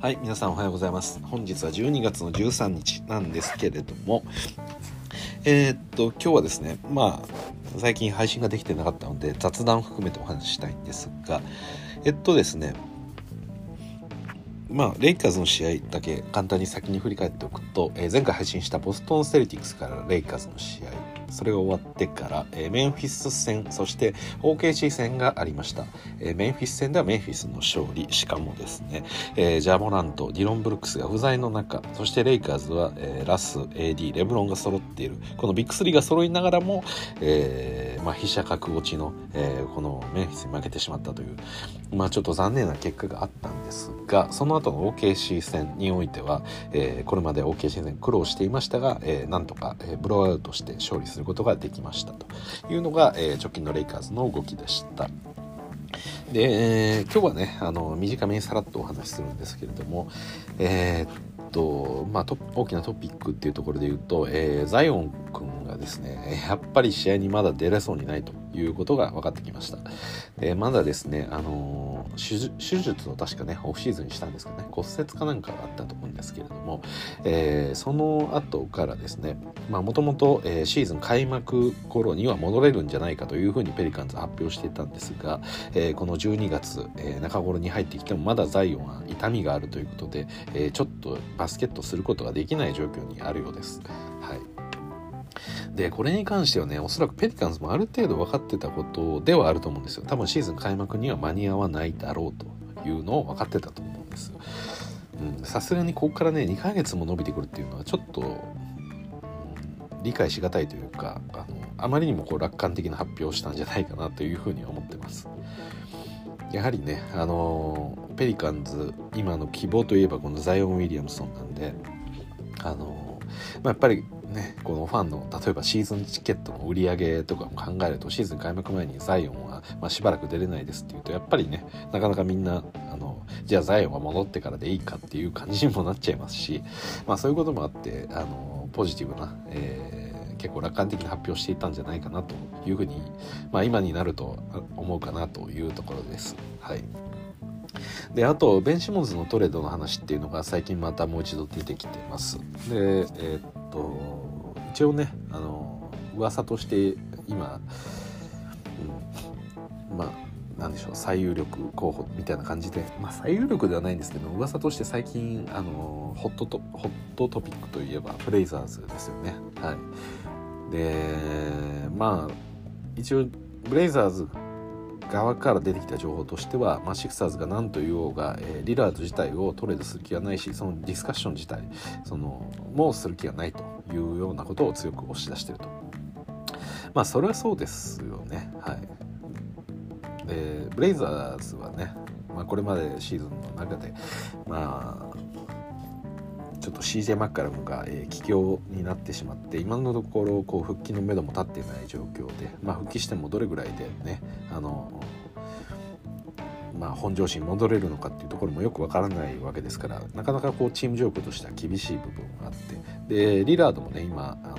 はい皆さんおはようございます。本日は12月の13日なんですけれどもえー、っと今日はですねまあ最近配信ができてなかったので雑談を含めてお話ししたいんですがえっとですねまあ、レイカーズの試合だけ簡単に先に振り返っておくと、えー、前回配信したボストン・セルティックスからレイカーズの試合それが終わってから、えー、メンフィス戦そして OKC 戦がありました、えー、メンフィス戦ではメンフィスの勝利。しかもですね、えー、ジャモラントディロン・ブルックスが不在の中そしてレイカーズは、えー、ラス AD レブロンが揃っている。このビッグ3が揃いながらも、えーまあ、飛車角落ちの、えー、このメンフィスに負けてしまったという、まあ、ちょっと残念な結果があったんですがその後の OKC 戦においては、えー、これまで OKC 戦苦労していましたが、えー、なんとか、えー、ブローアウトして勝利することができましたというのが、えー、直近のレイカーズの動きでした。で、えー、今日はねあの短めにさらっとお話しするんですけれども、えー、っとまあ、大きなトピックっていうところで言うと、えー、ザイオン君がですねやっぱり試合にまだ出れそうにないということが分かってきました。でまだですね、あのー、手術を確かね、オフシーズンにしたんですけどね、骨折かなんかがあったと思うんですけれども、えー、その後からですね、もともとシーズン開幕頃には戻れるんじゃないかというふうにペリカンズ発表していたんですが、えー、この12月、えー、中頃に入ってきてもまだザイオンは痛みがあるということで、えー、ちょっとバスケットすることができない状況にあるようです。はい。でこれに関してはねおそらくペリカンズもある程度分かってたことではあると思うんですよ。多分シーズン開幕には間に合わないだろうというのを分かってたと思うんです。さすがにここからね2ヶ月も伸びてくるっていうのはちょっと、うん、理解しがたいというかあのあまりにもこう楽観的な発表をしたんじゃないかなというふうに思ってます。やはりねあのペリカンズ今の希望といえばこのザイオン・ウィリアムソンなんであの、まあ、やっぱりね、このファンの例えばシーズンチケットの売り上げとかも考えるとシーズン開幕前にザイオンは、まあ、しばらく出れないですっていうとやっぱりねなかなかみんなあのじゃあザイオンは戻ってからでいいかっていう感じにもなっちゃいますし、まあ、そういうこともあってあのポジティブな、えー、結構楽観的な発表していたんじゃないかなというふうに、まあ、今になると思うかなというところです。はいであとベン・シモンズのトレードの話っていうのが最近またもう一度出てきてますでえー、と一応ねあの噂として今、うん、まあなんでしょう最有力候補みたいな感じで、まあ、最有力ではないんですけど噂として最近あのホットトホットトピックといえばフレイザーズですよね。はい、でまあ一応ブレイザーズ側から出てきた情報としては、まあ、シクサーズが何と言おうが、えー、リラード自体をトレードする気はないしそのディスカッション自体そのもする気がないというようなことを強く押し出してると。まあそれはそうですよね。はい。でブレイザーズはね、まあ、これまでシーズンの中でまあちょっと CJ マッカラムが、えー、になってしまって今のところこう復帰のめども立っていない状況で、まあ、復帰してもどれぐらいでねあのまあ、本調子に戻れるのかっていうところもよくわからないわけですからなかなかこうチーム状況としては厳しい部分があってでリラードもね今あの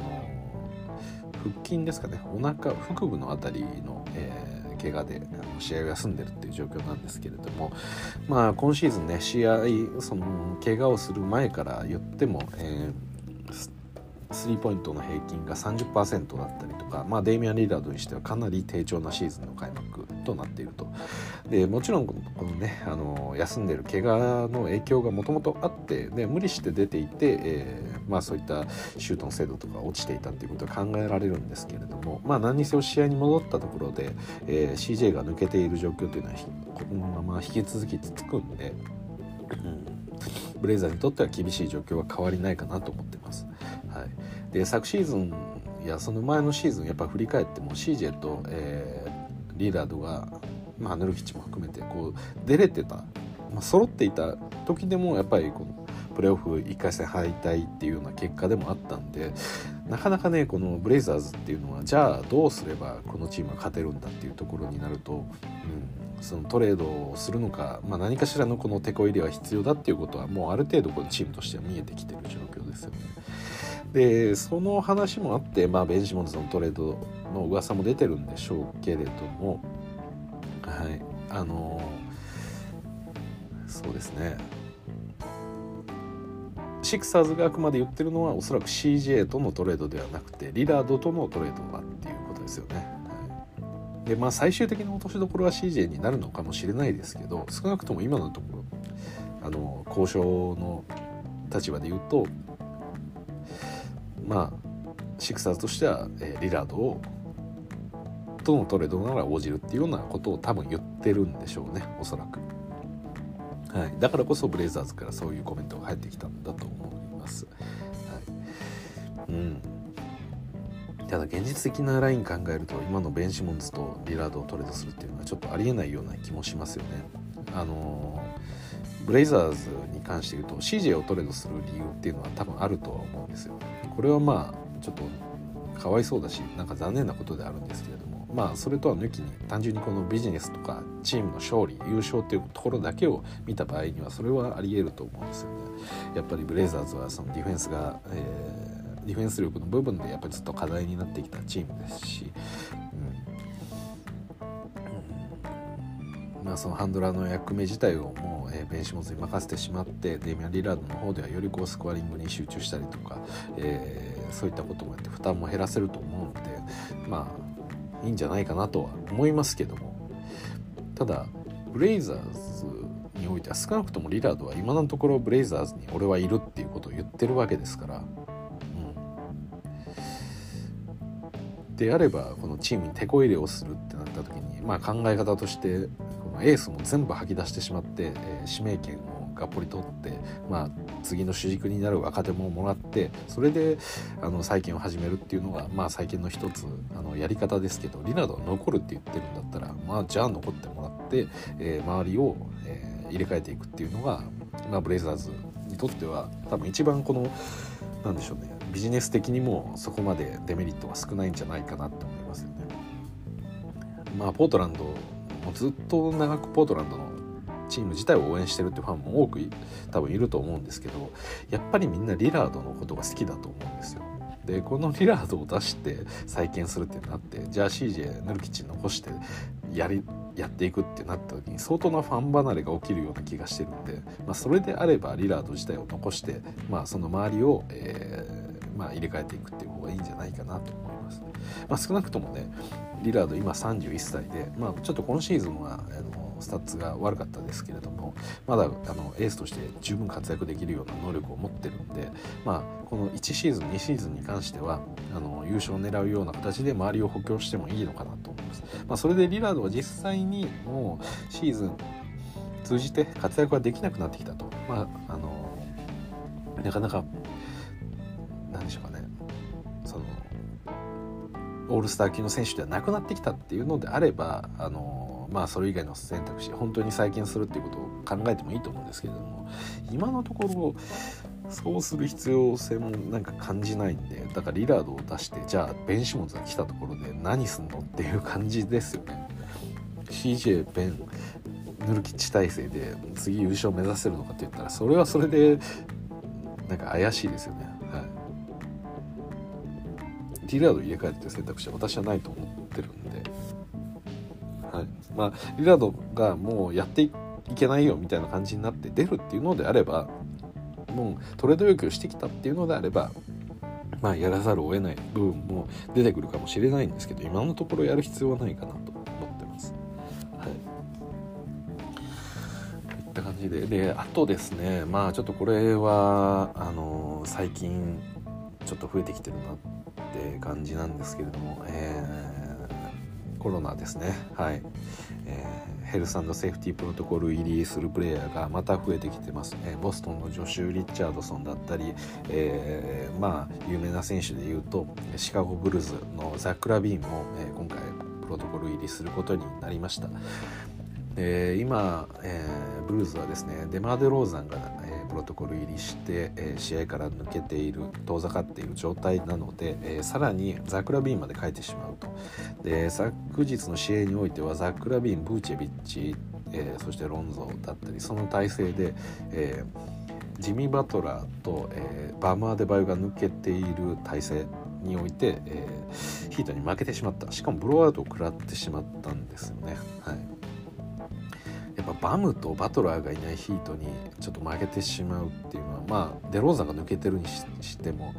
腹筋ですかねお腹腹部の辺りの、えー、怪我で試合を休んでるっていう状況なんですけれどもまあ今シーズンね試合その怪我をする前から言っても、えースリーポイントの平均が30%だったりとか、まあ、デイミアン・リラードにしてはかなり低調なシーズンの開幕となっているとでもちろんこのねあの休んでる怪我の影響がもともとあってで無理して出ていて、えー、まあ、そういったシュートの精度とか落ちていたっていうことは考えられるんですけれども、まあ、何にせよ試合に戻ったところで、えー、CJ が抜けている状況というのはこのまま引き続き続くんで。うんブレイザーにとっては厳しい状況は変わりないかなと思ってます。で昨シーズンやその前のシーズンやっぱ振り返っても CJ と、えー、リーダードが、まあ、ヌルフィッチも含めてこう出れてた、まあ、揃っていた時でもやっぱりこのプレーオフ1回戦敗退っていうような結果でもあったんでなかなかねこのブレイザーズっていうのはじゃあどうすればこのチームは勝てるんだっていうところになると、うん、そのトレードをするのか、まあ、何かしらのこの手こ入れは必要だっていうことはもうある程度このチームとしては見えてきてる状況ですよね。でその話もあって、まあ、ベンジモンズのトレードの噂も出てるんでしょうけれどもはい。あのそうですね。シクサーズがあくまで言ってるのはおそらく CJ とのトレードではなくてリラードとのトレードだっていうことですよね。はい、でまあ最終的な落としどころは CJ になるのかもしれないですけど少なくとも今のところあの交渉の立場で言うとまあシクサーズとしては、えー、リラードをとのトレードなら応じるっていうようなことを多分言ってるんでしょうねおそらく。はい、だからこそブレイザーズからそういうコメントが入ってきたんだと思います。はい、うんただ現実的なライン考えると今のベン・シモンズとリラードをトレードするっていうのはちょっとありえないような気もしますよね。あのブレイザーズに関して言うと CJ をトレードする理由っていうのは多分あるとは思うんですよ。これはまあちょっとかわいそうだしなんか残念なことであるんですけれどもまあそれとは抜きに単純にこのビジネスとかチームの勝利優勝っていうところだけを見た場合にはそれはありえると思うんですよね。やっぱりブレイザーズはそのディフェンスが、えー、ディフェンス力の部分でやっぱりずっと課題になってきたチームですし、うんまあ、そのハンドラーの役目自体をもう、えー、ベンシモンズに任せてしまってデミアン・リラードの方ではよりこうスコアリングに集中したりとか、えー、そういったこともやって負担も減らせると思うのでまあいいんじゃないかなとは思いますけども。ただブレイザーズにおいては少なくともリラードは今のところブレイザーズに俺はいるっていうことを言ってるわけですから、うん、であればこのチームにテこ入れをするってなった時に、まあ、考え方としてのエースも全部吐き出してしまって、えー、指名権をがっぽり取って、まあ、次の主軸になる若手ももらってそれであの再建を始めるっていうのが、まあ、再建の一つあのやり方ですけどリナードは残るって言ってるんだったら、まあ、じゃあ残ってもらって、えー、周りを、えー、入れ替えていくっていうのが、まあ、ブレイザーズにとっては多分一番このなんでしょうねビジネス的にもそこまでデメリットは少ないんじゃないかなって思いますよね。まあ、ポートランドもうずっと長くポートランドのチーム自体を応援してるってファンも多く多分いると思うんですけどやっぱりみんなリラードのことが好きだと思うんですよ。でこのリラードを出して再建するってなってじゃあ CJ ヌルキッチン残してやりやっていくってなった時に相当なファン離れが起きるような気がしてるんで、まあ、それであればリラード自体を残して、まあ、その周りを、えーまあ、入れ替えていくっていう方がいいんじゃないかなと思います。まあ、少なくともねリラード今31歳で、まあ、ちょっと今シーズンはあのスタッツが悪かったですけれどもまだあのエースとして十分活躍できるような能力を持ってるんで、まあ、この1シーズン2シーズンに関してはあの優勝を狙うような形で周りを補強してもいいのかなと思います。まあ、それでリラードは実際にもうシーズン通じて活躍ができなくなってきたと、まあ、あのなかなか何でしょうかオールスター級の選手ではなくなってきたっていうのであればあのまあそれ以外の選択肢本当に再建するっていうことを考えてもいいと思うんですけれども今のところそうする必要性もなんか感じないんでだからリラードを出してじゃあベン・シモンズが来たところで何すんのっていう感じですよね。CJ ベンヌルキッチ体制で次優勝目指せるのかって言ったらそれはそれでなんか怪しいですよね。はいリラード入れ替えるっていう選択肢は私はないと思ってるんで。はい。まあ、リラードがもうやっていけないよみたいな感じになって出るっていうのであればもうトレード要求してきたっていうのであればまあやらざるを得ない部分も出てくるかもしれないんですけど今のところやる必要はないかなと思ってます。はい、といった感じで。であとですねまあちょっとこれはあの最近ちょっと増えてきてるなって感じなんですけれども、えーコロナですね。はい、えー、ヘルスセーフティープロトコル入りするプレイヤーがまた増えてきてます。ねボストンのジョシュ・リッチャードソンだったり、えー、まあ有名な選手でいうとシカゴブルーズのザック・ラビーンも、えー、今回プロトコル入りすることになりました。えー、今、えー、ブルズはですねデマーデローザンが、プロトコル入りして、えー、試合から抜けている遠ざかっている状態なので、えー、さらにザック・ラビーンまで変えてしまうと。で昨日の試合においてはザック・ラビーンブーチェビッチ、えー、そしてロンゾーだったりその体制で、えー、ジミー・バトラーと、えー、バム・アデバイオが抜けている体制において、え、ヒートに負けてしまった。しかもブローアウトを食らってしまったんですよね。はい。っぱバムとバトラーがいないヒートにちょっと負けてしまうっていうのはまあデローザが抜けてるにしても、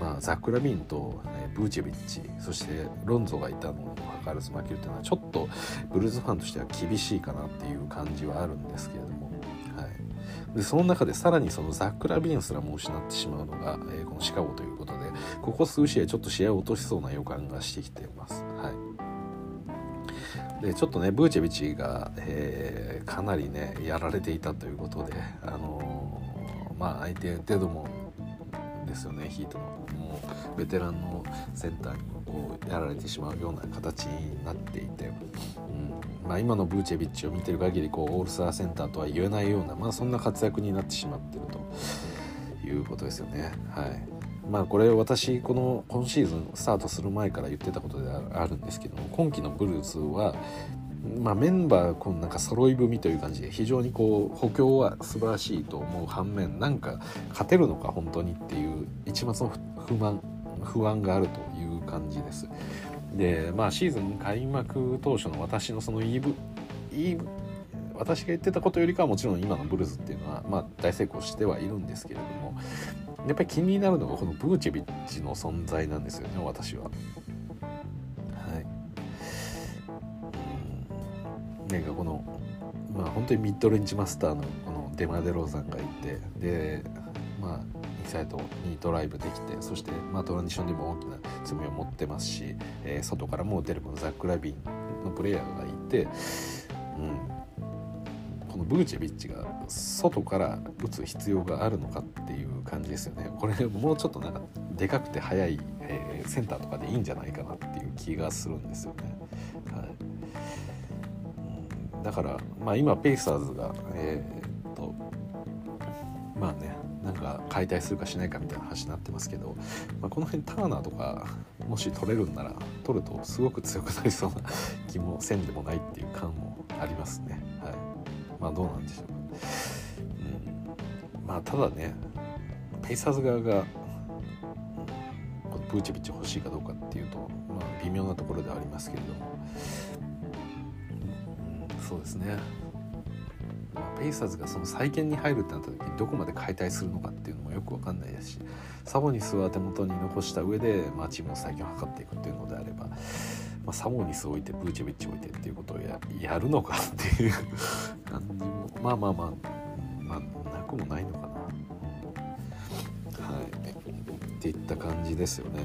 まあ、ザック・ラビンと、えブーチェビッチそしてロンゾがいたのにもかかわらず負けるっていうのはちょっとブルーズファンとしては厳しいかなっていう感じはあるんですけれども、はい、でその中でさらにそのザック・ラビンすらも失ってしまうのが、えー、このシカゴということでここ数試合ちょっと試合を落としそうな予感がしてきています。はいでちょっとねブーチェビチが、えー、かなりねやられていたということで、あのー、まあ相手デドモンですよねヒートのもうベテランのセンターにこうやられてしまうような形になっていて、うんまあ、今のブーチェビッチを見てる限りこうオールスターセンターとは言えないような、まあ、そんな活躍になってしまってるということですよね。はいまあこれ私この今シーズンスタートする前から言ってたことであるんですけども今季のブルースは、まあ、メンバーこのなんか揃い踏みという感じで非常にこう補強は素晴らしいと思う反面なんか勝てるのか本当にっていう一抹の不満不安があるという感じです。でまあシーズン開幕当初の私のその言い言い私が言ってたことよりかはもちろん今のブルズっていうのは、まあ、大成功してはいるんですけれどもやっぱり気になるのがこのブーチェビッチの存在なんですよね私は。はい。なんかこのまあ本当にミッドレンジマスターのこのデマデローザンがいてでまあインサイドにドライブできてそして、まあ、トランジションでも大きな罪を持ってますし、えー、外からも出るこのザック・ラビンのプレイヤーがいて、うん、のブーチェビッチが外から打つ必要があるのかっていう感じですよねこれもうちょっとなんかでかくて速い、えー、センターとかでいいんじゃないかなっていう気がするんですよね。はい、だから、まあ、今ペイサーズが、えー、っとまあねなんか解体するかしないかみたいな話になってますけど、まあ、この辺ターナーとかもし取れるんなら取るとすごく強くなりそうな気もせんでもないっていう感もありますね。まあどうなんでしょうか、うん、まあただねペイサーズ側が、このプーチェビッチ欲しいかどうかっていうと、まあ、微妙なところではありますけれども、うん、そうですね。ペイサーズがその再建に入るってなった時にどこまで解体するのかっていうのもよく分かんないですしサボニスは手元に残した上で、まあ、チームの再建を図っていくっていうのでまあ、サモニスを置いてブーチェビッチを置いてっていうことをややるのかっていう。感じもまあまあまあまあなくもないのかな、はい。っていった感じですよね。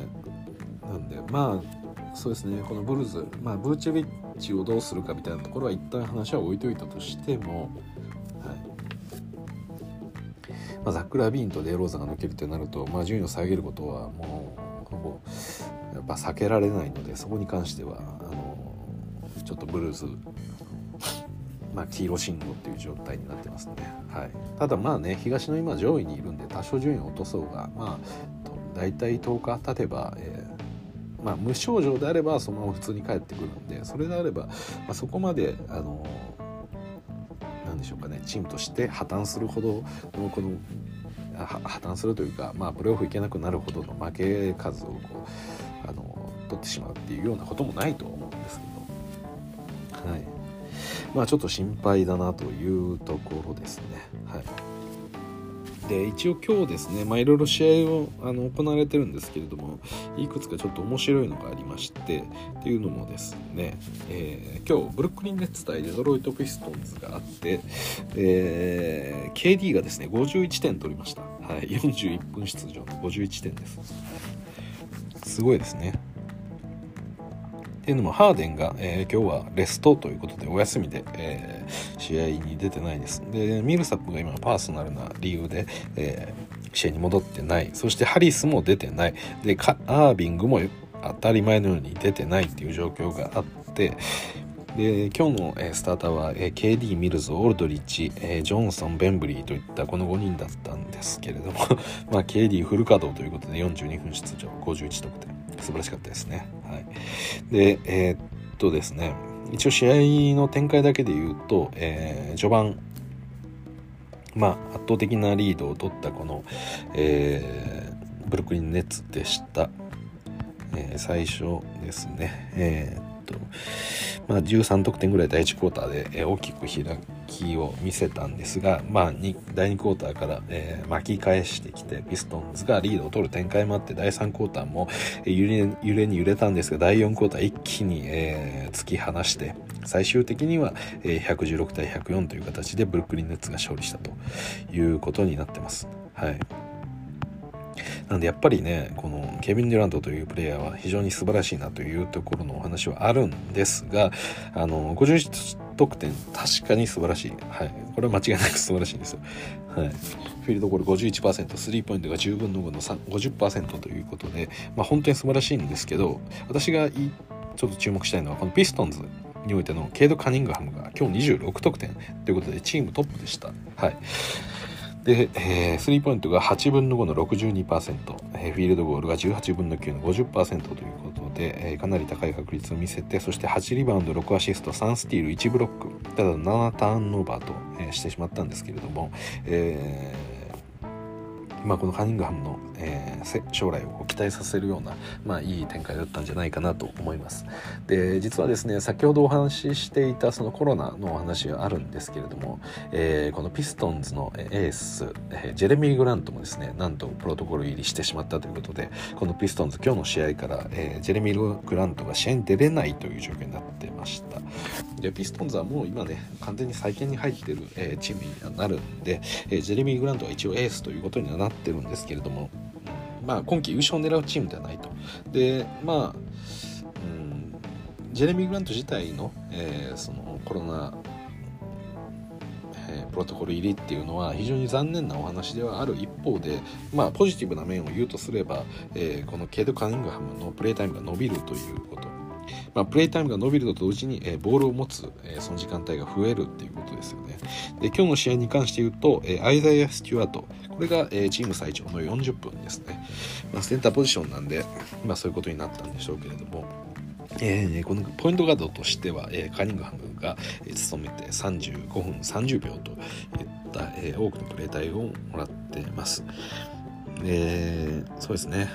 なんでまあそうですね。このブルーズ、まあ、ブーチェビッチをどうするかみたいなところは一旦話は置いといたとしても、はい。まあ、ザック・ラビーンとデーローザが抜けるってなると、まあ、順位を下げることはもうっぱ避けられないのでそこに関してはあのちょっとブルーズまあ、黄色信号っていう状態になってますね、はい、ただまあね東の今上位にいるんで多少順位を落とそうがまあ大体10日経てば、えー、まあ、無症状であればそのまま普通に帰ってくるんでそれであれば、まあ、そこまであのなんでしょうかねチームとして破綻するほどのこの破綻するというか、まあ、プレーオフ行けなくなるほどの負け数をこう取ってしまうっていうようなこともないと思うんですけど、はい、まあちょっと心配だなというところですね。はい。で一応今日ですね、まあ、いろいろ試合をあの行われてるんですけれどもいくつかちょっと面白いのがありましてっていうのもですね、えー、今日ブルックリン・ネッツ対デトロイト・ピストンズがあって、えー、KD がですね51点取りました、はい、41分出場の51点です、すごいですね。っていうのもハーデンが、えー、今日はレストということでお休みで、えー、試合に出てないです。でミルサップが今パーソナルな理由で、えー、試合に戻ってない。そしてハリスも出てない。でアービングも当たり前のように出てないっていう状況があってで今日の、えー、スターターは、えー、KD ミルズオールドリッチ、えー、ジョンソンベンブリーといったこの5人だったんですけれども まあ KD フル稼働ということで42分出場51得点。素晴らしかったですね。はい。でえー、っとですね。一応試合の展開だけで言うと、えー、序盤まあ圧倒的なリードを取ったこの、えー、ブルックリン・ネッツでした、えー、最初ですね。えーとまあ、13得点ぐらい第1クォーターで、え大きく開気を見せたんですが、まあ、第2クォーターから、えー、巻き返してきてピストンズがリードを取る展開もあって第3クォーターも揺れ揺れに揺れたんですが第4クォーター一気に、えー、突き放して最終的には、えー、116対104という形でブルックリン・ネッツが勝利したということになってます。はいなんでやっぱりねこのケビン・デュラントというプレイヤーは非常に素晴らしいなというところのお話はあるんですがあの51得点確かに素晴らしい、はい、これは間違いなく素晴らしいんですよ、はい、フィールドゴール51%スリーポイントが10分の5の50%ということで、まあ、本当に素晴らしいんですけど私がちょっと注目したいのはこのピストンズにおいてのケイド・カニングハムが今日26得点ということでチームトップでした。はい。で、えー、スリーポイントが8分の5の62%、えー、フィールドゴールが18分の9の50%ということで、えー、かなり高い確率を見せてそして8リバウンド6アシスト3スティール1ブロック。ただ7ターンオーバーと、えー、してしまったんですけれども、えーまあ、このカニングハムのえー、将来を期待させるような、まあ、いい展開だったんじゃないかなと思います。で実はですね先ほどお話ししていたそのコロナのお話があるんですけれども、えー、このピストンズのエース、えー、ジェレミー・グラントもですねなんとプロトコル入りしてしまったということでこのピストンズ今日の試合から、えー、ジェレミー・グラントが試合に出れないという状況になってました。でピストンズはもう今ね完全に再建に入ってる、え、チームになるんで、え、ジェレミー・グラントは一応エースということにはなってるんですけれどもまあ、今季優勝を狙うチームではないと。でまあ、うん、ジェレミー・グラント自体の,、えー、そのコロナ、えー、プロトコル入りっていうのは非常に残念なお話ではある一方で、まあ、ポジティブな面を言うとすれば、えー、このケイド・カニングハムのプレータイムが伸びるということまあ、プレイタイムが伸びると同時に、えー、ボールを持つ、えー、その時間帯が増えるっていうことですよね。で今日の試合に関して言うと、えー、アイザイア・スチュワートこれが、えー、チーム最長の40分ですね。まあ、センターポジションなんで、まあ、そういうことになったんでしょうけれども。えー、このポイントガードとしては、えー、カニングハムが、えー、務めて35分30秒といった、えー、多くのプレータイをもらっています。でそうですね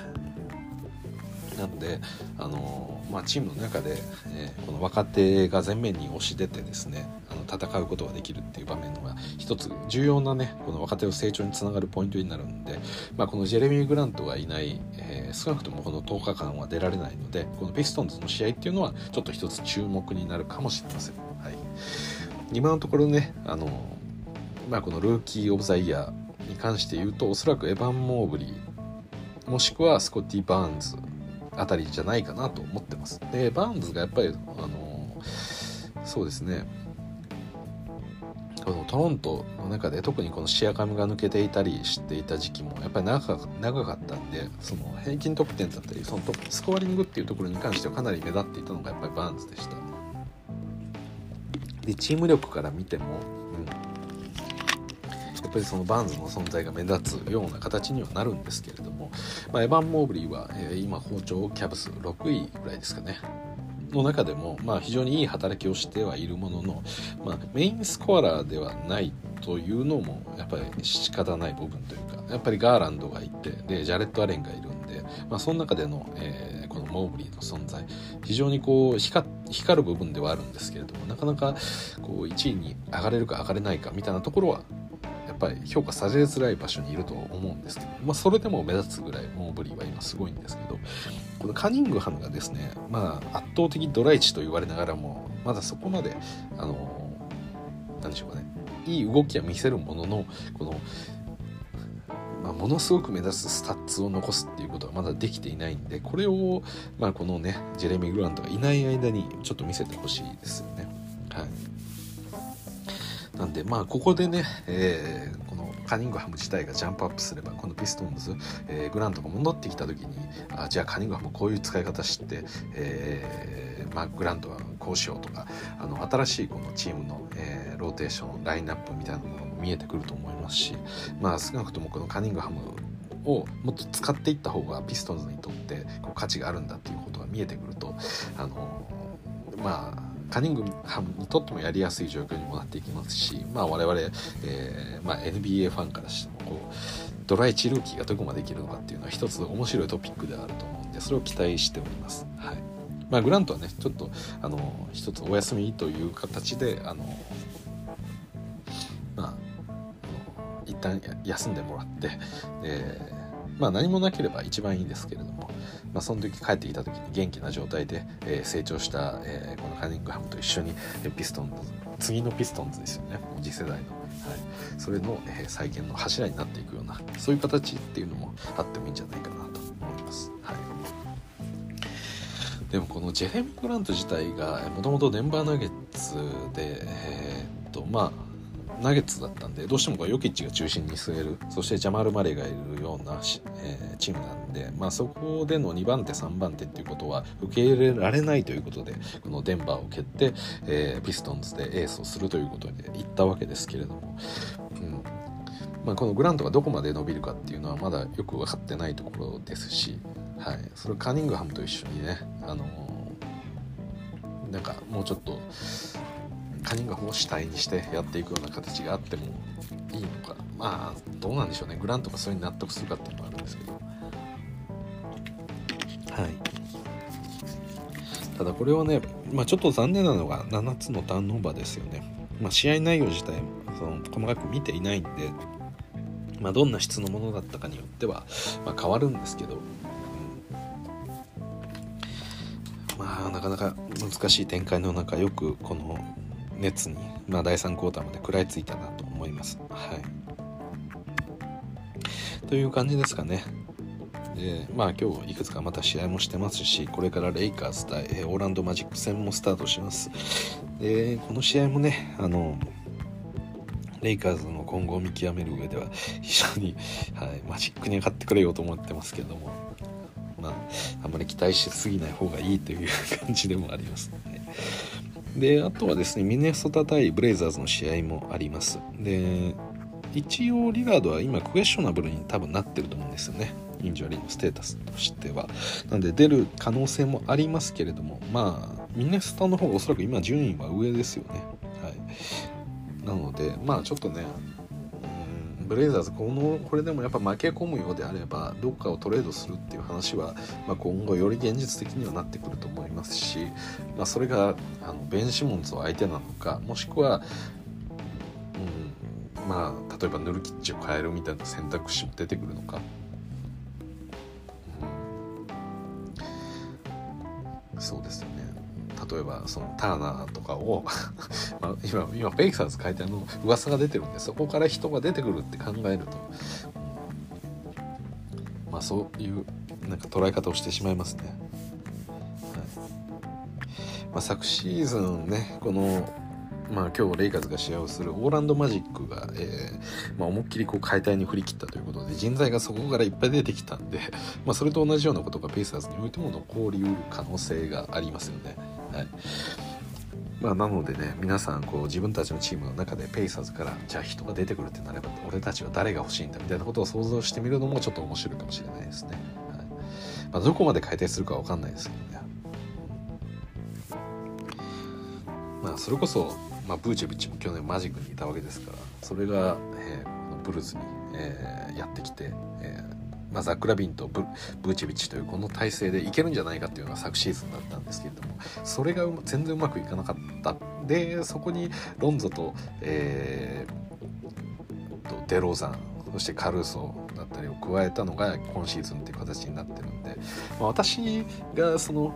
なので、あのまあ、チームの中で、えー、この若手が前面に押し出てですねの戦うことができるっていう場面が一つ重要なねこの若手の成長につながるポイントになるんで、まあ、このジェレミー・グラントがいない、えー、少なくともこの10日間は出られないのでこのピストンズの試合っていうのはちょっと一つ注目になるかもしれません。はい、今のところねあの、まあ、このルーキー・オブ・ザ・イヤーに関して言うとおそらくエヴァン・モーブリーもしくはスコッティ・バーンズあたりじゃないかなと思ってます。でバーンズがやっぱりあのそうですねこのトロントの中で特にこのシアカムが抜けていたりしていた時期もやっぱり長か長かったんでその平均得点だったりそのスコアリングっていうところに関してはかなり目立っていたのがやっぱりバーンズでした。でチーム力から見ても、うん、っぱりそのバーンズの存在が目立つような形にはなるんですけれども、まあ、エヴァン・モーブリーは、えー、今好調キャブス6位ぐらいですかねの中でも、まあ、非常にいい働きをしてはいるものの、まあ、メインスコアラーではないというのもやっぱり仕方ない部分というかやっぱりガーランドがいてでジャレット・アレンがいるんで、まあ、その中での、えー、このモーブリーの存在非常にこう光る部分ではあるんですけれどもなかなかこう1位に上がれるか上がれないかみたいなところはやっぱり評価されづらい場所にいると思うんですけど、まあ、それでも目立つぐらいモーブリーは今すごいんですけどこのカニングハムがですね、まあ、圧倒的ドライチと言われながらもまだそこまであの何でしょうかねいい動きは見せるもののこのまあ、ものすごく目立つスタッツを残すっていうことはまだできていないんでこれを、まあ、このねジェレミー・グラントがいない間にちょっと見せてほしいですよね。はいなんでまあここでね、えー、このカニングハム自体がジャンプアップすればこのピストンズ、えー、グラントが戻ってきた時にあじゃあカニングハムこういう使い方して、えーまあ、グラントはこうしようとかあの新しいこのチームの、えー、ローテーションラインナップみたいなものも見えてくると思いますしまあ少なくともこのカニングハムをもっと使っていった方がピストンズにとってこう価値があるんだっていうことが見えてくるとあのまあカニングハムにとってもやりやすい状況にもなっていきますし、まあ、我々、えーまあ、NBA ファンからしてもこうドライチルーキーがどこまでいけるのかっていうのは一つ面白いトピックであると思うんでそれを期待しております。はいまあ、グラントはねちょっとあの一つお休みという形であのまあ一旦休んでもらって、えー、まあ何もなければ一番いいですけれども、まあ、その時帰ってきた時に元気な状態で、えー、成長した、えー、このカニングハムと一緒にえピストンズ次のピストンズですよね。次世代の、はい、それの、えー、再建の柱になっていくようなそういう形っていうのもあってもいいんじゃないかなと思います。はい。でもこのジェレミー・グラント自体がもともとデンバーナゲッツでえー、っとまあナゲッツだったんでどうしてもこうヨキッチが中心に据える。そしてジャマル・マレーがいるような、えー、チームなんで、まあ、そこでの2番手3番手っていうことは受け入れられないということでこのデンバーを蹴って、えー、ピストンズでエースをするということで言ったわけですけれども、うん。まあ、このグラントがどこまで伸びるかっていうのはまだよく分かってないところですし、はい、それカーニングハムと一緒にね、あの、なんかもうちょっとカニンガムを主体にしてやっていくような形があってもいいのか。まあどうなんでしょうね。グラントがそれに納得するかっていうのもあるんですけど。はい。ただこれはね、まあ、ちょっと残念なのが7つのターンオーバーですよね、まあ、試合内容自体その細かく見ていないんで、まあ、どんな質のものだったかによっては、まあ、変わるんですけど、まあなかなか難しい展開の中よくこの熱に、まあ、第3クォーターまで食らいついたなと思います。はい、という感じですかね。でまあ今日いくつかまた試合もしてますしこれからレイカーズ対オーランドマジック戦もスタートします。でこの試合もねあのレイカーズの今後を見極める上では非常に、はい、マジックに勝ってくれようと思ってますけども。まああんまり期待しすぎない方がいいという感じでもあります、ね、であとはですねミネソタ対ブレイザーズの試合もあります。で一応リガードは今クエスチョナブルに多分なってると思うんですよね。インジュアリーのステータスとしては。なんで出る可能性もありますけれどもまあミネソタの方がおそらく今順位は上ですよね。はい。なのでまあちょっとねブレイザーズこのこれでもやっぱ負け込むようであればどっかをトレードするっていう話は、まあ、今後より現実的にはなってくると思いますし、まあ、それがあのベン・シモンズを相手なのかもしくは、うん、まあ例えばヌルキッチを変えるみたいな選択肢も出てくるのか。そうですよね例えばそのターナーとかを まあ今今ベイサーズ書いてあの噂が出てるんでそこから人が出てくるって考えると、まあそういうなんか捉え方をしてしまいますね。はいまあ、昨シーズンねこのまあ、今日レイカーズが試合をするオーランドマジックが、えーまあ、思いっきりこう解体に振り切ったということで人材がそこからいっぱい出てきたんで、まあ、それと同じようなことがペイサーズにおいても残りうる可能性がありますよね。はいまあ、なのでね皆さんこう自分たちのチームの中でペイサーズからじゃあ人が出てくるってなれば俺たちは誰が欲しいんだみたいなことを想像してみるのもちょっと面白いかもしれないですね。はいまあ、どこまで改定するかわかんないですけどね。まあそれこそ、まあ、ブーチェビッチも去年マジックにいたわけですからそれが、えー、ブルーズに、えー、やってきて、えまあ、ザック・ラビンとブーチェビッチというこの体制でいけるんじゃないかっていうのが昨シーズンだったんですけれどもそれが全然うまくいかなかった。でそこにロンゾと,、えー、とデローザンそしてカルーソだったりを加えたのが今シーズンっていう形になってるんで、まあ、私がその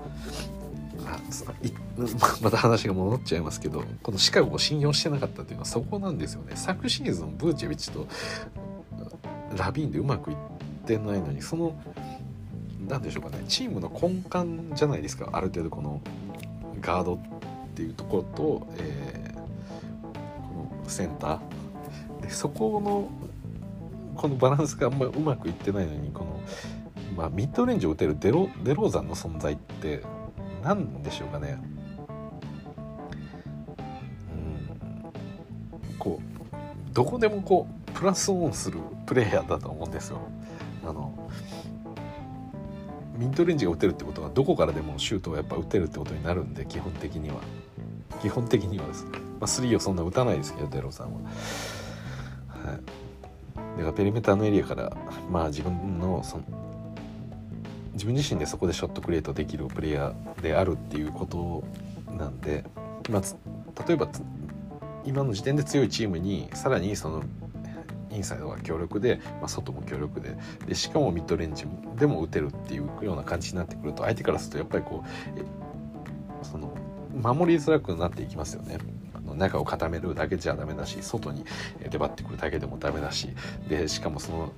また話が戻っちゃいますけどこのシカゴを信用してなかったっていうのはそこなんですよね。昨シーズンブーチェビッチとラビーンでうまくいっってないのにその何でしょうかねチームの根幹じゃないですかある程度このガードっていうところと、えー、このセンター。でそこのこのバランスがあんまりうまくいってないのにこの、まあ、ミッドレンジを打てるデロデローザンの存在って何でしょうかね。うん。こうどこでもこうプラスオンするプレイヤーだと思うんですよ。あのミッドレンジが打てるってことはどこからでもシュートをやっぱ打てるってことになるんで基本的には。基本的にはですね、まあ、3をそんな打たないですけどデロさんは。はい、だからペリメーターのエリアからまあ自分のその自分自身でそこでショットクリエイトできるプレイヤーであるっていうことなんで、まあ、例えば今の時点で強いチームにさらにそのインサイドが強力で、まあ、外も強力ででしかもミッドレンジでも打てるっていうような感じになってくると相手からするとやっぱりこうその守りづらくなっていきますよね。中を固めるだけじゃダメだし外に出張ってくるだけでもダメだしでしかもその、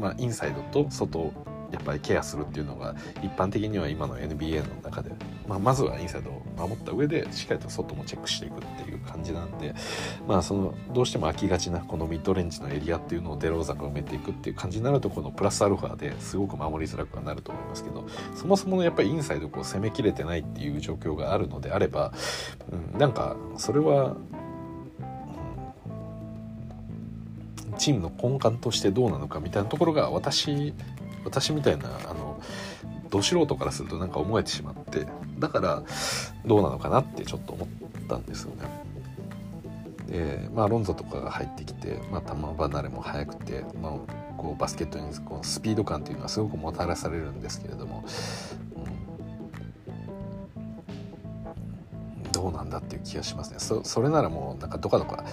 まあ、インサイドと外やっぱりケアするっていうのが一般的には今の NBA の中で、まあ、まずはインサイドを守った上でしっかりと外もチェックしていくっていう感じなんで、まあ、そのどうしても空きがちなこのミッドレンジのエリアっていうのをデローザが埋めていくっていう感じになるとこのプラスアルファですごく守りづらくはなると思いますけどそもそものやっぱりインサイドこう攻めきれてないっていう状況があるのであれば、うん、なんかそれはチームの根幹としてどうなのかみたいなところが私私みたいなあのど素人からするとなんか思えてしまってだからどうなのかなってちょっと思ったんですよね。でまあロンゾとかが入ってきて、まあ、球離れも速くて、まあ、こうバスケットにこうスピード感っていうのはすごくもたらされるんですけれども、うん、どうなんだっていう気がしますねそそれならもうなんかどかどか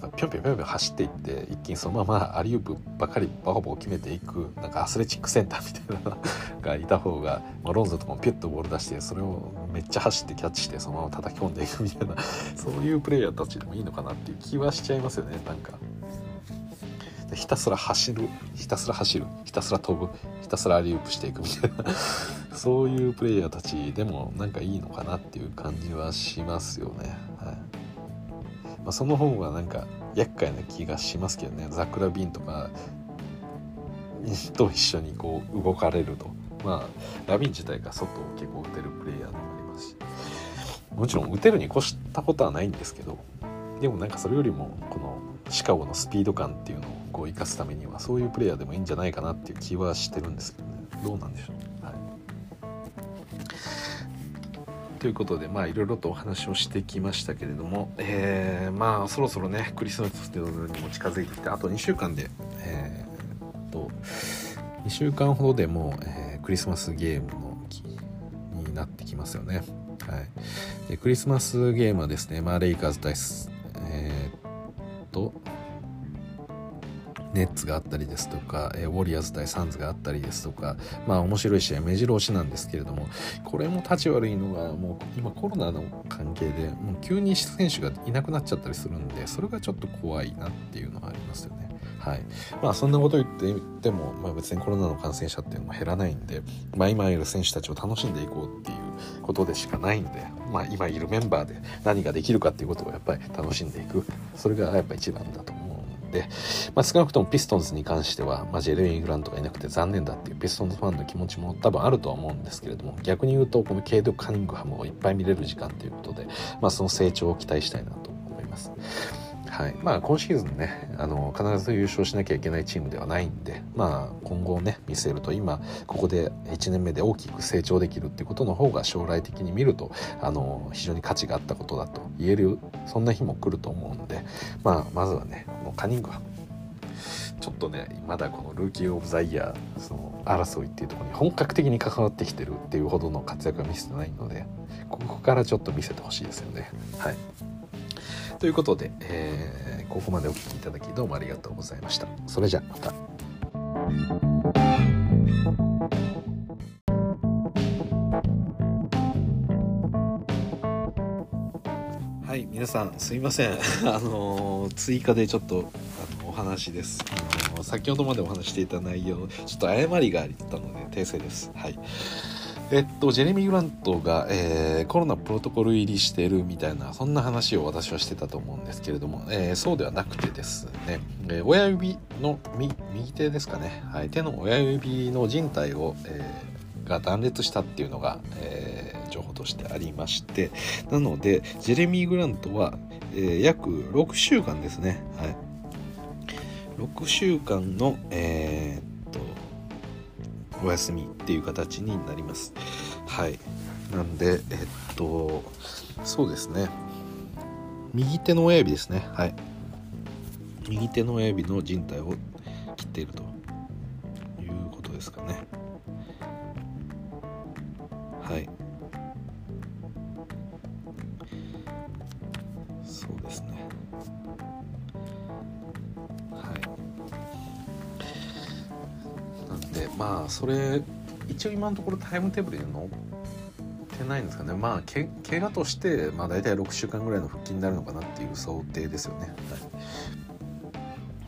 なんかぴょんぴょんぴょんぴょん走っていって一気にそのままアリウープばかりバコバコ決めていくなんかアスレチックセンターみたいなの がいた方が、まあ、ロンゾとかもピュッとボール出してそれをめっちゃ走ってキャッチしてそのまま叩き込んでいくみたいな そういうプレイヤーたちでもいいのかなっていう気はしちゃいますよねなんか。ひたすら走るひたすら走るひたすら飛ぶひたすらアリウープしていくみたいな そういうプレイヤーたちでもなんかいいのかなっていう感じはしますよね。はいまあ、その方がなんか厄介な気がしますけどね。ザクラビンとかと一緒にこう動かれると。まあラビン自体が外を結構打てるプレイヤーでもありますし。もちろん打てるに越したことはないんですけどでもなんかそれよりもこのシカゴのスピード感っていうのをこう生かすためにはそういうプレイヤーでもいいんじゃないかなっていう気はしてるんですけどね。どうなんでしょう？ということでまあいろいろとお話をしてきましたけれども、えー、まあそろそろねクリスマスというのにも近づいてきてあと2週間でえー、っと2週間ほどでもう、えー、クリスマスゲームのになってきますよね。はい、でクリスマスゲームはですね、まあ、レイカーズ対えー、っとネッツがあったりですとか、えー、ウォリアーズ対サンズがあったりですとかまあ面白い試合目白押しなんですけれどもこれも立ち悪いのがもう今コロナの関係でもう急に選手がいなくなっちゃったりするんでそれがちょっと怖いなっていうのはありますよね。はい、まあそんなこと言っても、まあ、別にコロナの感染者っていうのも減らないんで、まあ、今いる選手たちを楽しんでいこうっていうことでしかないんで、まあ、今いるメンバーで何ができるかっていうことをやっぱり楽しんでいく。それがやっぱ一番だとで、まあ、少なくともピストンズに関しては、まあ、ジェレミー・グラントがいなくて残念だっていうピストンズファンの気持ちも多分あるとは思うんですけれども逆に言うとこのケイド・カニングハムをいっぱい見れる時間ということで、まあ、その成長を期待したいなと思います。はいまあ、今シーズンねあの必ず優勝しなきゃいけないチームではないんで、まあ、今後をね見据えると今ここで1年目で大きく成長できるっていうことの方が将来的に見るとあの非常に価値があったことだと言えるそんな日も来ると思うんで、まあ、まずはねこのカニングハムちょっとねまだこのルーキー・オブ・ザ・イヤーその争いっていうところに本格的に関わってきてるっていうほどの活躍は見せてないのでここからちょっと見せてほしいですよね。はいということで、えー、ここまでお聴きいただきどうもありがとうございました。それじゃまた。はい皆さんすいません あの追加でちょっとあのお話です、あの先ほどまでお話していた内容ちょっと誤りがあったので訂正ですはいえっと、ジェレミー・グラントが、えー、コロナプロトコル入りしてるみたいな、そんな話を私はしてたと思うんですけれども、えー、そうではなくてですね、えー、親指の右手ですかね、はい、手の親指の靭帯を、え、が断裂したっていうのが、え、情報としてありまして、なので、ジェレミー・グラントは、え、約6週間ですね、はい、6週間の、えお休みっていう形になります。はい。なんでえっとそうですね。右手の親指ですね。はい。右手の親指の靭帯を切っているということですかね。はい。まあそれ一応今のところタイムテーブルに載ってないんですかね。まあけ怪我としてまあ大体6週間ぐらいの復帰になるのかなっていう想定ですよね、はい、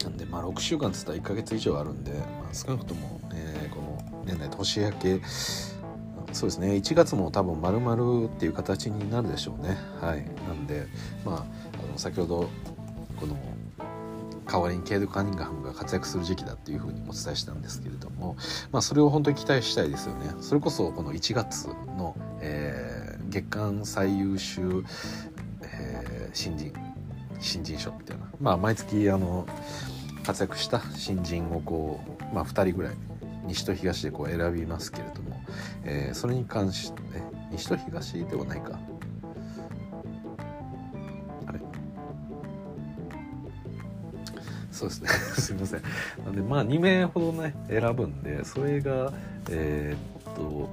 なんでまあ6週間っつったら1ヶ月以上あるんで、まあ、少なくとも、えー、この年内年明けそうですね。1月も多分丸々っていう形になるでしょうね。はい。なんでまああの先ほどこの代わりにケイド・カーニンガハムが活躍する時期だっていうふうにお伝えしたんですけれども、まあ、それを本当に期待したいですよね。それこそこの1月の、えー、月間最優秀、えー、新人新人賞みたいな、まあ、毎月あの活躍した新人をこう、まあ、2人ぐらい西と東でこう選びますけれども、えー、それに関して西と東ではないか。そうですね。すいません。なんでまあ2名ほどね選ぶんでそれがえー、っと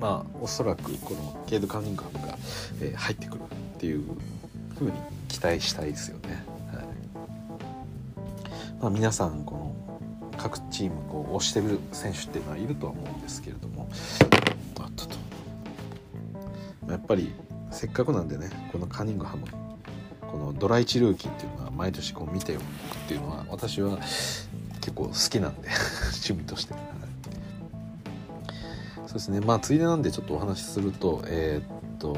まあおそらくこのケイド・カンニングハムが、えー、入ってくるっていうふうに期待したいですよね。はい。まあ、皆さんこの各チームこう推してる選手っていうのはいるとは思うんですけれども。あっと。とやっぱりせっかくなんでねこのカニングハムこのドライチルーキーっていうのは毎年こう見ておくっていうのは私は結構好きなんで 趣味として、はい、そうですね。まあついでなんでちょっとお話しするとえー、っと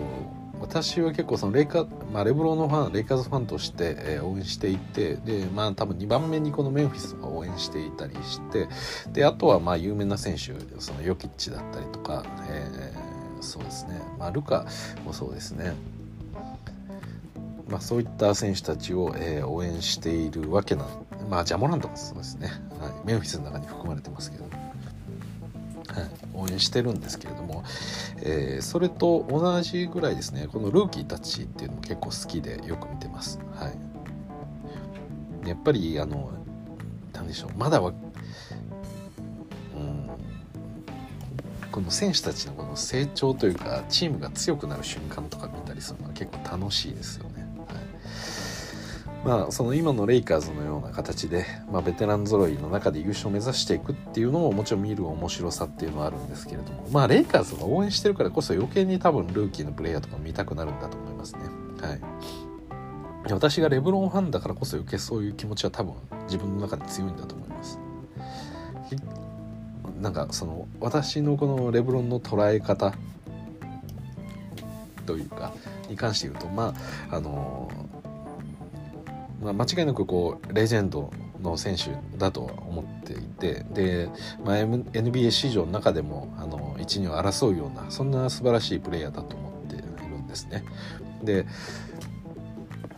私は結構そのレイカ、まあ、レブローのファンレイカーズファンとして、えー、応援していてでまあ多分2番目にこのメンフィスとか応援していたりしてであとはまあ有名な選手そのヨキッチだったりとか、えー、そうですね、まあ、ルカもそうですね。まあ、そういった選手たちを、えー、応援しているわけなまあジャモラントもそうですね、はい、メンフィスの中に含まれてますけど、はい、応援してるんですけれども、えー、それと同じぐらいですね。このルーキーたちっていうのも結構好きでよく見てます。はい、やっぱりあの何でしょう。まだは、うん、この選手たちのこの成長というかチームが強くなる瞬間とか見たりするのは結構楽しいですよ。まあ、その今のレイカーズのような形で、まあ、ベテラン揃いの中で優勝を目指していくっていうのももちろん見る面白さっていうのはあるんですけれども、まあ、レイカーズが応援してるからこそ余計に多分ルーキーのプレイヤーとか見たくなるんだと思いますね。はい。私がレブロンファンだからこそ余計そういう気持ちは多分自分の中で強いんだと思います。なんかその私のこのレブロンの捉え方というかに関して言うとまああのまあ、間違いなくこうレジェンドの選手だと思っていてで、まあ、NBA 史上の中でもあの1、2を争うようなそんな素晴らしいプレイヤーだと思っているんですね。で、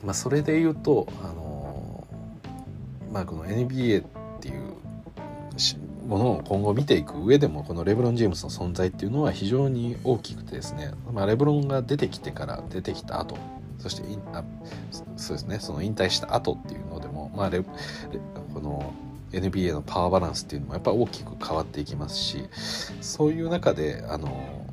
まあ、それで言うとあの、まあ、この NBA っていうものを今後見ていく上でもこのレブロン・ジェームスの存在っていうのは非常に大きくてですね、まあ、レブロンが出てきてから出てきた後そしてあそうですね。その引退した後っていうのでも、まあ、レこの NBA のパワーバランスっていうのもやっぱり大きく変わっていきますしそういう中であの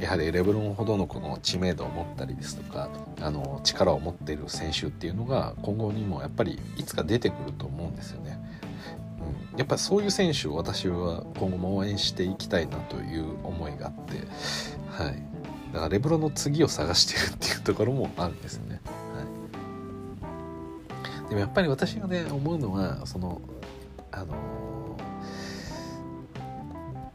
やはりレブロンほどのこの知名度を持ったりですとかあの力を持っている選手っていうのが今後にもやっぱりいつか出てくると思うんですよね。うん、やっぱりそういう選手を私は今後も応援していきたいなという思いがあって、はい、だからレブロの次を探してるっていうところもあるんですよね。はい、でもやっぱり私がね思うのはそのあの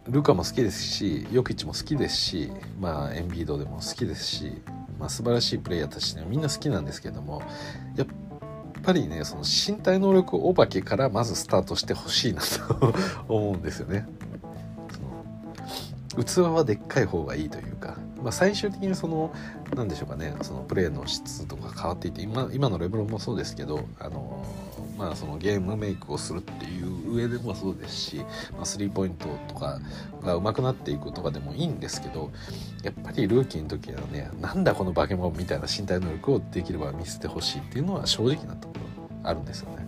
ルカも好きですしヨキッチも好きですし、まあ、エンビードでも好きですし、まあ、素晴らしいプレイヤーたちねみんな好きなんですけどもやっぱりねその身体能力お化けからまずスタートしてほしいなと思うんですよね。器はでっかい方がいいというかまあ、最終的にその何でしょうかねそのプレーの質とか変わっていて今今のレブロンもそうですけどあの、まあ、そのゲームメイクをするっていう上でもそうですし、まあ、スリーポイントとかが上手くなっていくとかでもいいんですけどやっぱりルーキーの時はねなんだこの化け物みたいな身体能力をできれば見せてほしいっていうのは正直なところあるんですよね。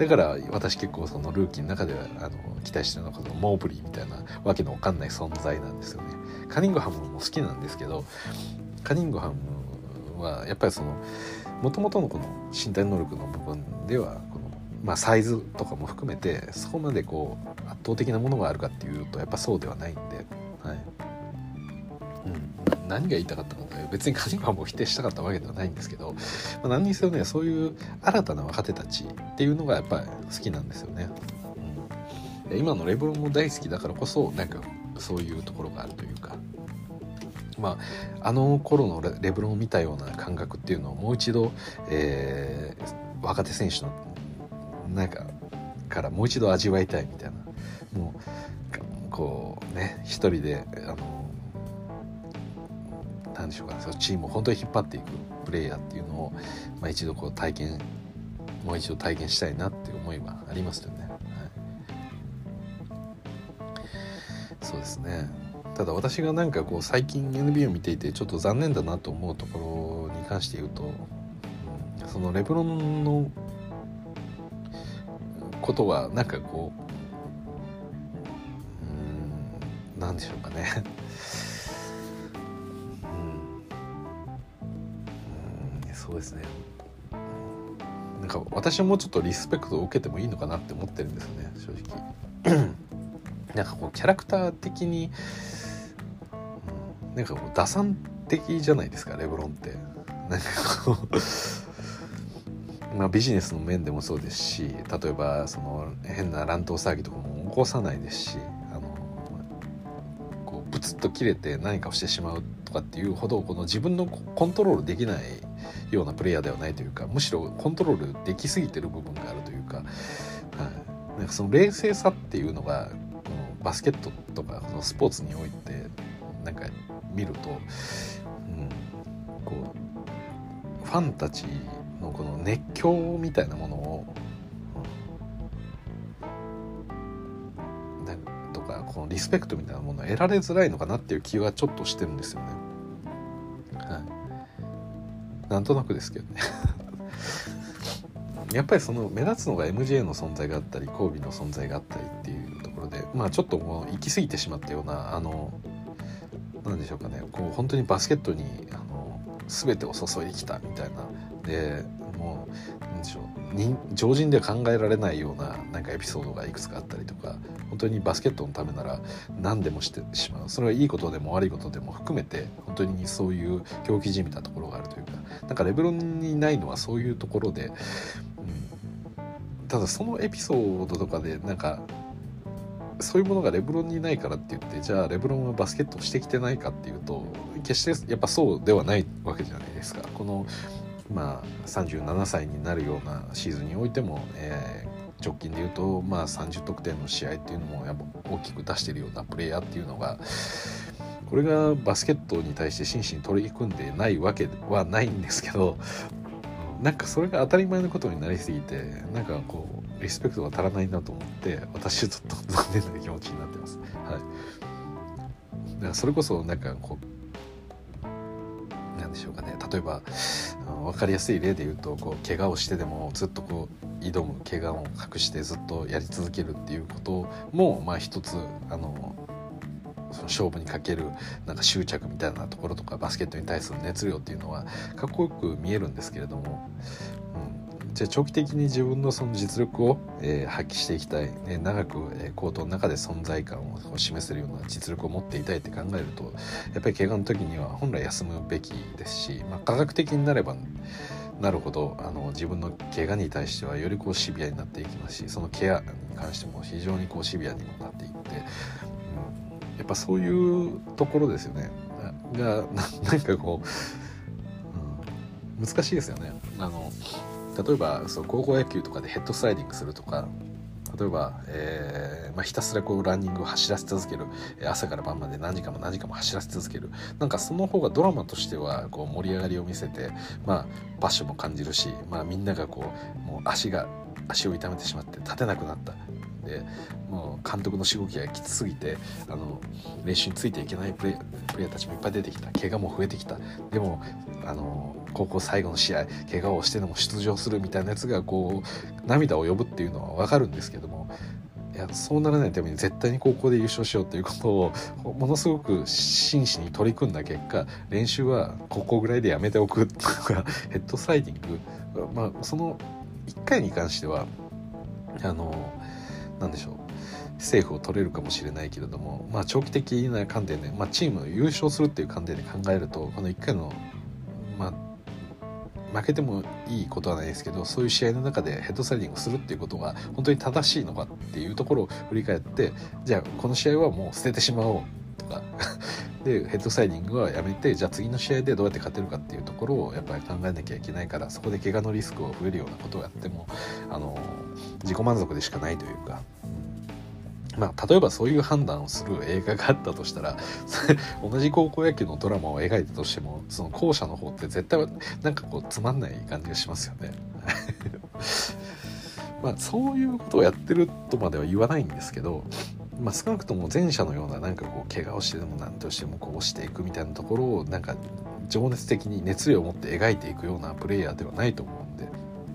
だから私結構そのルーキーの中ではあの期待してるのはこのモーブリーみたいなわけのわかんない存在なんですよね。カニングハムも好きなんですけどカニングハムはやっぱりそのもともとのこの身体能力の部分ではこの、まあ、サイズとかも含めてそこまでこう圧倒的なものがあるかっていうとやっぱそうではないんで、はいうん、何が言いたかったのか別にカニバも否定したかったわけではないんですけど、まあ、何にせよねそういう新たな若手たちっていうのがやっぱり好きなんですよね。うん、今のレブロンも大好きだからこそなんかそういうところがあるというか。まあ、あの頃のレブロンを見たような感覚っていうのをもう一度、えー、若手選手の中からもう一度味わいたいみたいなもうこうね一人であのなんでしょうかね。そのチームを本当に引っ張っていくプレイヤーっていうのを、まあ、一度こう体験もう一度体験したいなっていう思いはありますよね。はい、そうですね。ただ私がなんかこう最近 NBA を見ていてちょっと残念だなと思うところに関して言うと、そのレブロンのことはなんかこううんなんでしょうかね。そうですね。なんか私もちょっとリスペクトを受けてもいいのかなって思ってるんですよね正直。なんかこうキャラクター的にうんなんかこう打算的じゃないですかレブロンって。なんかこう まあビジネスの面でもそうですし例えばその変な乱闘騒ぎとかも起こさないですしあのこうブツッと切れて何かをしてしまうとかっていうほどこの自分のコントロールできないようなプレイヤーではないというかむしろコントロールできすぎてる部分があるというか,、はい、なんかその冷静さっていうのがこのバスケットとかこのスポーツにおいてなんか見ると、うん、こうファンたちのこの熱狂みたいなものを、うん、とかこのリスペクトみたいなものを得られづらいのかなっていう気はちょっとしてるんですよね。なんとなくですけどね。やっぱりその目立つのが MJ の存在があったりコービの存在があったりっていうところでまあちょっともう行き過ぎてしまったようなあの何でしょうかねこう本当にバスケットにあの全てを注いできたみたいな。でもう何でしょう。常人では考えられないようななんかエピソードがいくつかあったりとか本当にバスケットのためなら何でもしてしまうそれはいいことでも悪いことでも含めて本当にそういう狂気じみたところがあるというかなんかレブロンにないのはそういうところで、うん、ただそのエピソードとかでなんかそういうものがレブロンにないからって言ってじゃあレブロンはバスケットをしてきてないかっていうと決してやっぱそうではないわけじゃないですか。このまあ、37歳になるようなシーズンにおいても、えー、直近でいうと、まあ、30得点の試合っていうのもやっぱ大きく出してるようなプレイヤーっていうのがこれがバスケットに対して真摯に取り組んでないわけはないんですけどなんかそれが当たり前のことになりすぎてなんかこうリスペクトが足らないなと思って私ちょっと残念な気持ちになってます。はい、だからそれこそなんかこうなんでしょうかね。例えば分かりやすい例で言うとこう怪我をしてでもずっとこう挑む怪我を隠してずっとやり続けるっていうこともまあ一つあのその勝負にかけるなんか執着みたいなところとかバスケットに対する熱量っていうのはかっこよく見えるんですけれどもじゃあ長期的に自分のその実力を、えー、発揮していきたい、ね、長く、えー、コートの中で存在感を示せるような実力を持っていたいって考えるとやっぱり怪我の時には本来休むべきですし、まあ、科学的になればなるほどあの自分の怪我に対してはよりこうシビアになっていきますしそのケアに関しても非常にこうシビアにもなっていって、うん、やっぱそういうところですよねがなんかこう、うん、難しいですよね。あの例えばそう高校野球とかでヘッドスライディングするとか例えば、えーまあ、ひたすらこうランニングを走らせ続ける。朝から晩まで何時間も何時間も走らせ続ける。なんかその方がドラマとしてはこう盛り上がりを見せて、まあ、パッションも感じるし、まあ、みんながこうもう足が足を痛めてしまって立てなくなった。でもう監督のしごきがきつすぎてあの練習についていけないプレプレーヤーたちもいっぱい出てきた。怪我も増えてきた。でもあの高校最後の試合怪我をしてでも出場するみたいなやつがこう涙を呼ぶっていうのは分かるんですけども、えやそうならないために絶対に高校で優勝しようということをものすごく真摯に取り組んだ結果練習は高校ぐらいでやめておくとか ヘッドスライディング、まあ、その1回に関してはあのなんでしょう。セーフを取れるかもしれないけれども、まあ、長期的な観点で、まあ、チーム優勝するっていう観点で考えるとこの1回の、まあ、負けてもいいことはないですけどそういう試合の中でヘッドスライディングするっていうことが本当に正しいのかっていうところを振り返ってじゃあこの試合はもう捨ててしまおうとか でヘッドスライディングはやめてじゃあ次の試合でどうやって勝てるかっていうところをやっぱり考えなきゃいけないからそこで怪我のリスクを増えるようなことをやってもあの自己満足でしかないというか。まあ、例えばそういう判断をする映画があったとしたら 同じ高校野球のドラマを描いたとしてもその後者の方って絶対なんかこうつまんない感じがしますよね。まあそういうことをやってるとまでは言わないんですけど、まあ、少なくとも前者のようななんかこう怪我をしてでも何としてもこう押していくみたいなところをなんか情熱的に熱量を持って描いていくようなプレイヤーではないと思うんで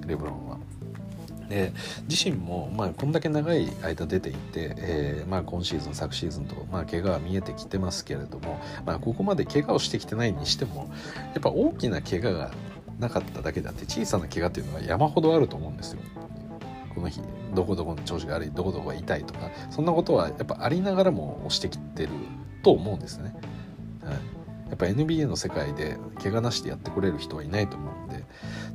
レブロンは。で自身も、まあ、こんだけ長い間出ていて、えーまあ、今シーズン昨シーズンと、まあ、怪我は見えてきてますけれども、まあ、ここまで怪我をしてきてないにしてもやっぱ大きな怪我がなかっただけであって小さな怪我っていうのは山ほどあると思うんですよ。この日どこどこの調子が悪いどこどこが痛いとかそんなことはやっぱありながらも押してきてると思うんですね。はい、やっぱ NBA の世界で怪我なしでやってくれる人はいないと思うんで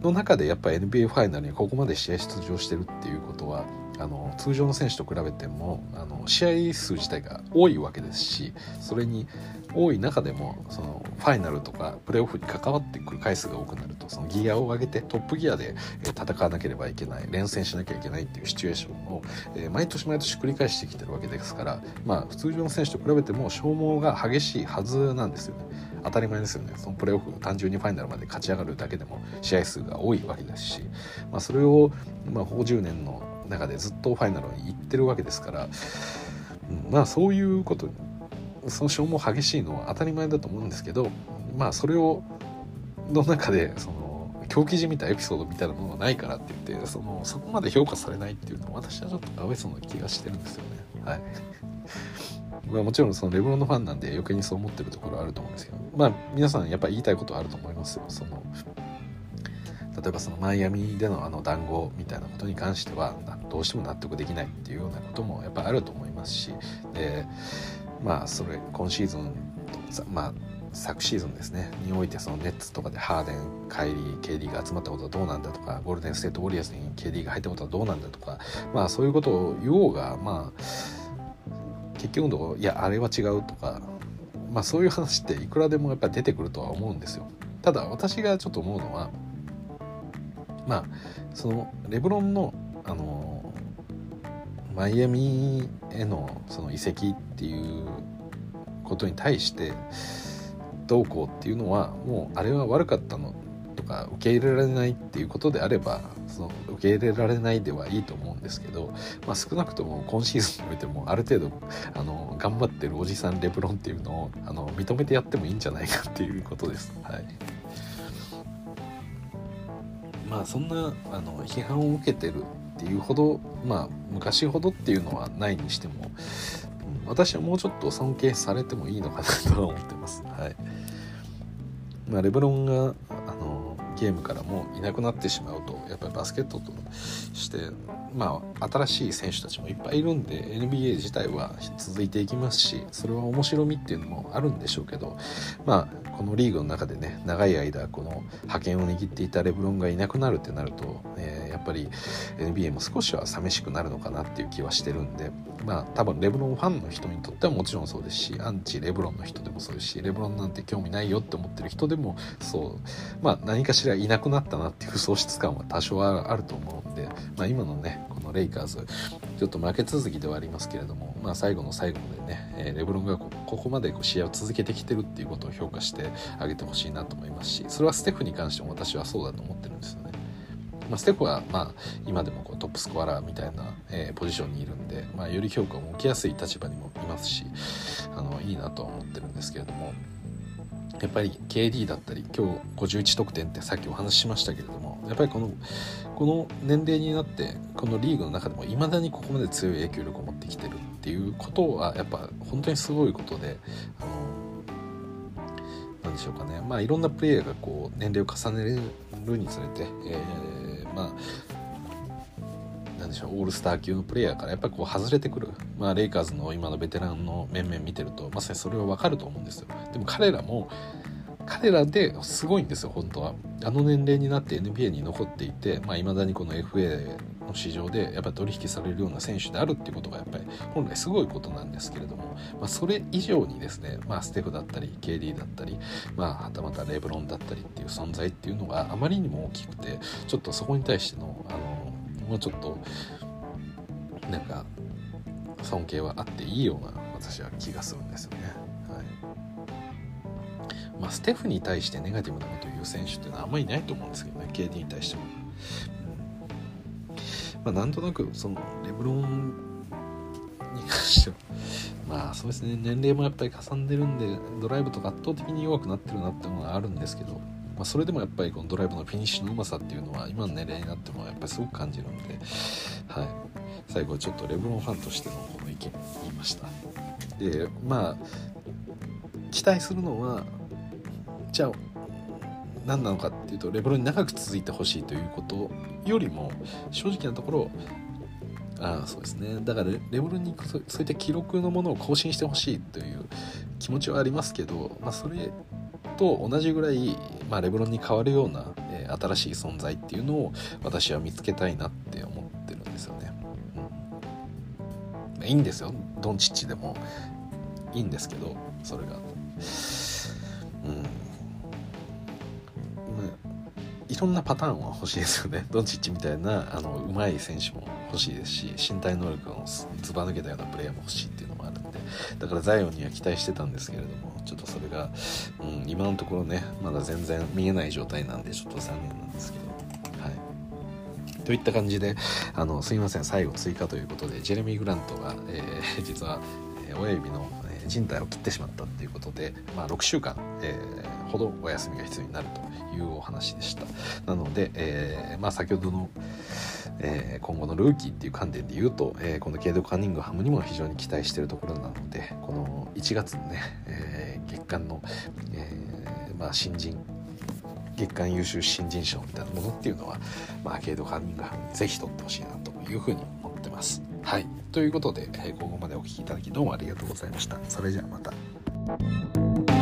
の中でやっぱ NBA ファイナルにここまで試合出場してるっていうことはあの通常の選手と比べてもあの試合数自体が多いわけですしそれに多い中でもそのファイナルとかプレーオフに関わってくる回数が多くなるとそのギアを上げてトップギアで戦わなければいけない連戦しなきゃいけないっていうシチュエーションを、え毎年毎年繰り返してきてるわけですからまあ通常の選手と比べても消耗が激しいはずなんですよね。当たり前ですよね。そのプレーオフ単純にファイナルまで勝ち上がるだけでも試合数が多いわけですし、まあ、それを、まあ、ここ10年の中でずっとファイナルに行ってるわけですから、うん、まあそういうことその消耗激しいのは当たり前だと思うんですけどまあそれをの中でその狂気じみたエピソードみたいなものがないからって言ってそのそこまで評価されないっていうのは私はちょっとかわいそうな気がしてるんですよね。はい。まあ、もちろんそのレブロンのファンなんで余計にそう思ってるところあると思うんですけどまあ皆さんやっぱ言いたいことはあると思いますよ。その例えばそのマイアミでのあの談合みたいなことに関してはどうしても納得できないっていうようなこともやっぱあると思いますしでまあそれ今シーズンとまあ昨シーズンですねにおいてそのネッツとかでハーデンカイリー KD が集まったことはどうなんだとかゴールデン・ステート・ウォリアーズに KD が入ったことはどうなんだとかまあそういうことを言おうがまあ結局のところいやあれは違うとかまあそういう話っていくらでもやっぱ出てくるとは思うんですよ。ただ私がちょっと思うのはまあそのレブロンのあのマイアミへのその移籍っていうことに対してどうこうっていうのはもうあれは悪かったのとか受け入れられないっていうことであればその受け入れられないではいいと思うんですけど、まあ、少なくとも今シーズンにおいてもある程度あの頑張ってるおじさんレブロンっていうのをあの認めてやってもいいんじゃないかっていうことです。はいまあそんなあの批判を受けてるっていうほどまあ昔ほどっていうのはないにしても、私はもうちょっと尊敬されてもいいのかなとは思ってます。はいまあ、レブロンがゲームからもいなくなってしまうとやっぱりバスケットとしてまあ新しい選手たちもいっぱいいるんで NBA 自体は続いていきますしそれは面白みっていうのもあるんでしょうけどまあこのリーグの中でね長い間この覇権を握っていたレブロンがいなくなるってなると、えー、やっぱり NBA も少しは寂しくなるのかなっていう気はしてるんでまあ多分レブロンファンの人にとってはもちろんそうですしアンチレブロンの人でもそうですしレブロンなんて興味ないよって思ってる人でもそうまあ何かしらいなくなったなっていう喪失感は多少はあると思うんで、まあ、今のねこのレイカーズちょっと負け続きではありますけれども、まあ、最後の最後までね、えレブロンがここまでこう試合を続けてきてるっていうことを評価してあげてほしいなと思いますしそれはステフに関しても私はそうだと思ってるんですよね。まあ、ステフは、まあ、今でもこうトップスコアラーみたいな、え、ポジションにいるんで、まあ、より評価を受けやすい立場にもいますしあのいいなとは思ってるんですけれどもやっぱり KD だったり今日51得点ってさっきお話ししましたけれどもやっぱりこのこの年齢になってこのリーグの中でもいまだにここまで強い影響力を持ってきてるっていうことはやっぱ本当にすごいことであのなんでしょうかね。まあいろんなプレイヤーがこう年齢を重ねるにつれて、えー、まあでしょ。うオールスター級のプレイヤーからやっぱりこう外れてくる、まあ、レイカーズの今のベテランの面々見てるとまさにそれは分かると思うんですよ。でも彼らも彼らですごいんですよ本当は。あの年齢になって NBA に残っていていまあ、未だにこの FA の市場でやっぱ取引されるような選手であるっていうことがやっぱり本来すごいことなんですけれども、まあ、それ以上にですね、まあ、ステフだったり KD だったり、まあ、はたまたレブロンだったりっていう存在っていうのがあまりにも大きくてちょっとそこに対してのあのもうちょっとなんか尊敬はあっていいような私は気がするんですよね。はい。まあ、ステフに対してネガティブなことを言う選手っていうのはあんまりいないと思うんですけどね。KD に対しても。まあ、なんとなくそのレブロンに関してはまあそうですね。年齢もやっぱりかさんでるんでドライブとか圧倒的に弱くなってるなっていうのがあるんですけど、まあ、それでもやっぱりこのドライブのフィニッシュのうまさっていうのは今の年齢になってもやっぱりすごく感じるんで、はい、最後ちょっとレブロンファンとしてのこの意見言いました。でまあ期待するのはじゃあ何なのかっていうとレブロンに長く続いてほしいということよりも正直なところあそうですね。だからレブロンにそういった記録のものを更新してほしいという気持ちはありますけど、まあ、それと同じぐらい、まあ、レブロンに代わるような、えー、新しい存在っていうのを私は見つけたいなって思ってるんですよね。うん、いいんですよ。ドンチッチでも。いいんですけどそれが。うん。いろんなパターンは欲しいですよね。ドンチッチみたいなあの上手い選手も欲しいですし身体能力のずば抜けたようなプレーヤーも欲しいっていうのもあるんで。だからザイオンには期待してたんですけれども。ちょっとそれが、うん、今のところねまだ全然見えない状態なんでちょっと残念なんですけど。はいといった感じであのすいません最後追加ということでジェレミー・グラントが、えー、実は、え親指の、え靭帯を切ってしまったっていうことで、まあ、6週間、えー、ほどお休みが必要になるというお話でしたなので、えー、まあ、先ほどの、えー、今後のルーキーっていう観点で言うと、えー、このケイド・カニングハムにも非常に期待しているところなのでこの1月のね、え月間の、えまあ、新人月間優秀新人賞みたいなものっていうのは、まあ、アーケード・カニングハムにぜひ取ってほしいなというふうに思ってます。はい。ということで、えここまでお聴きいただきどうもありがとうございました。それじゃあまた。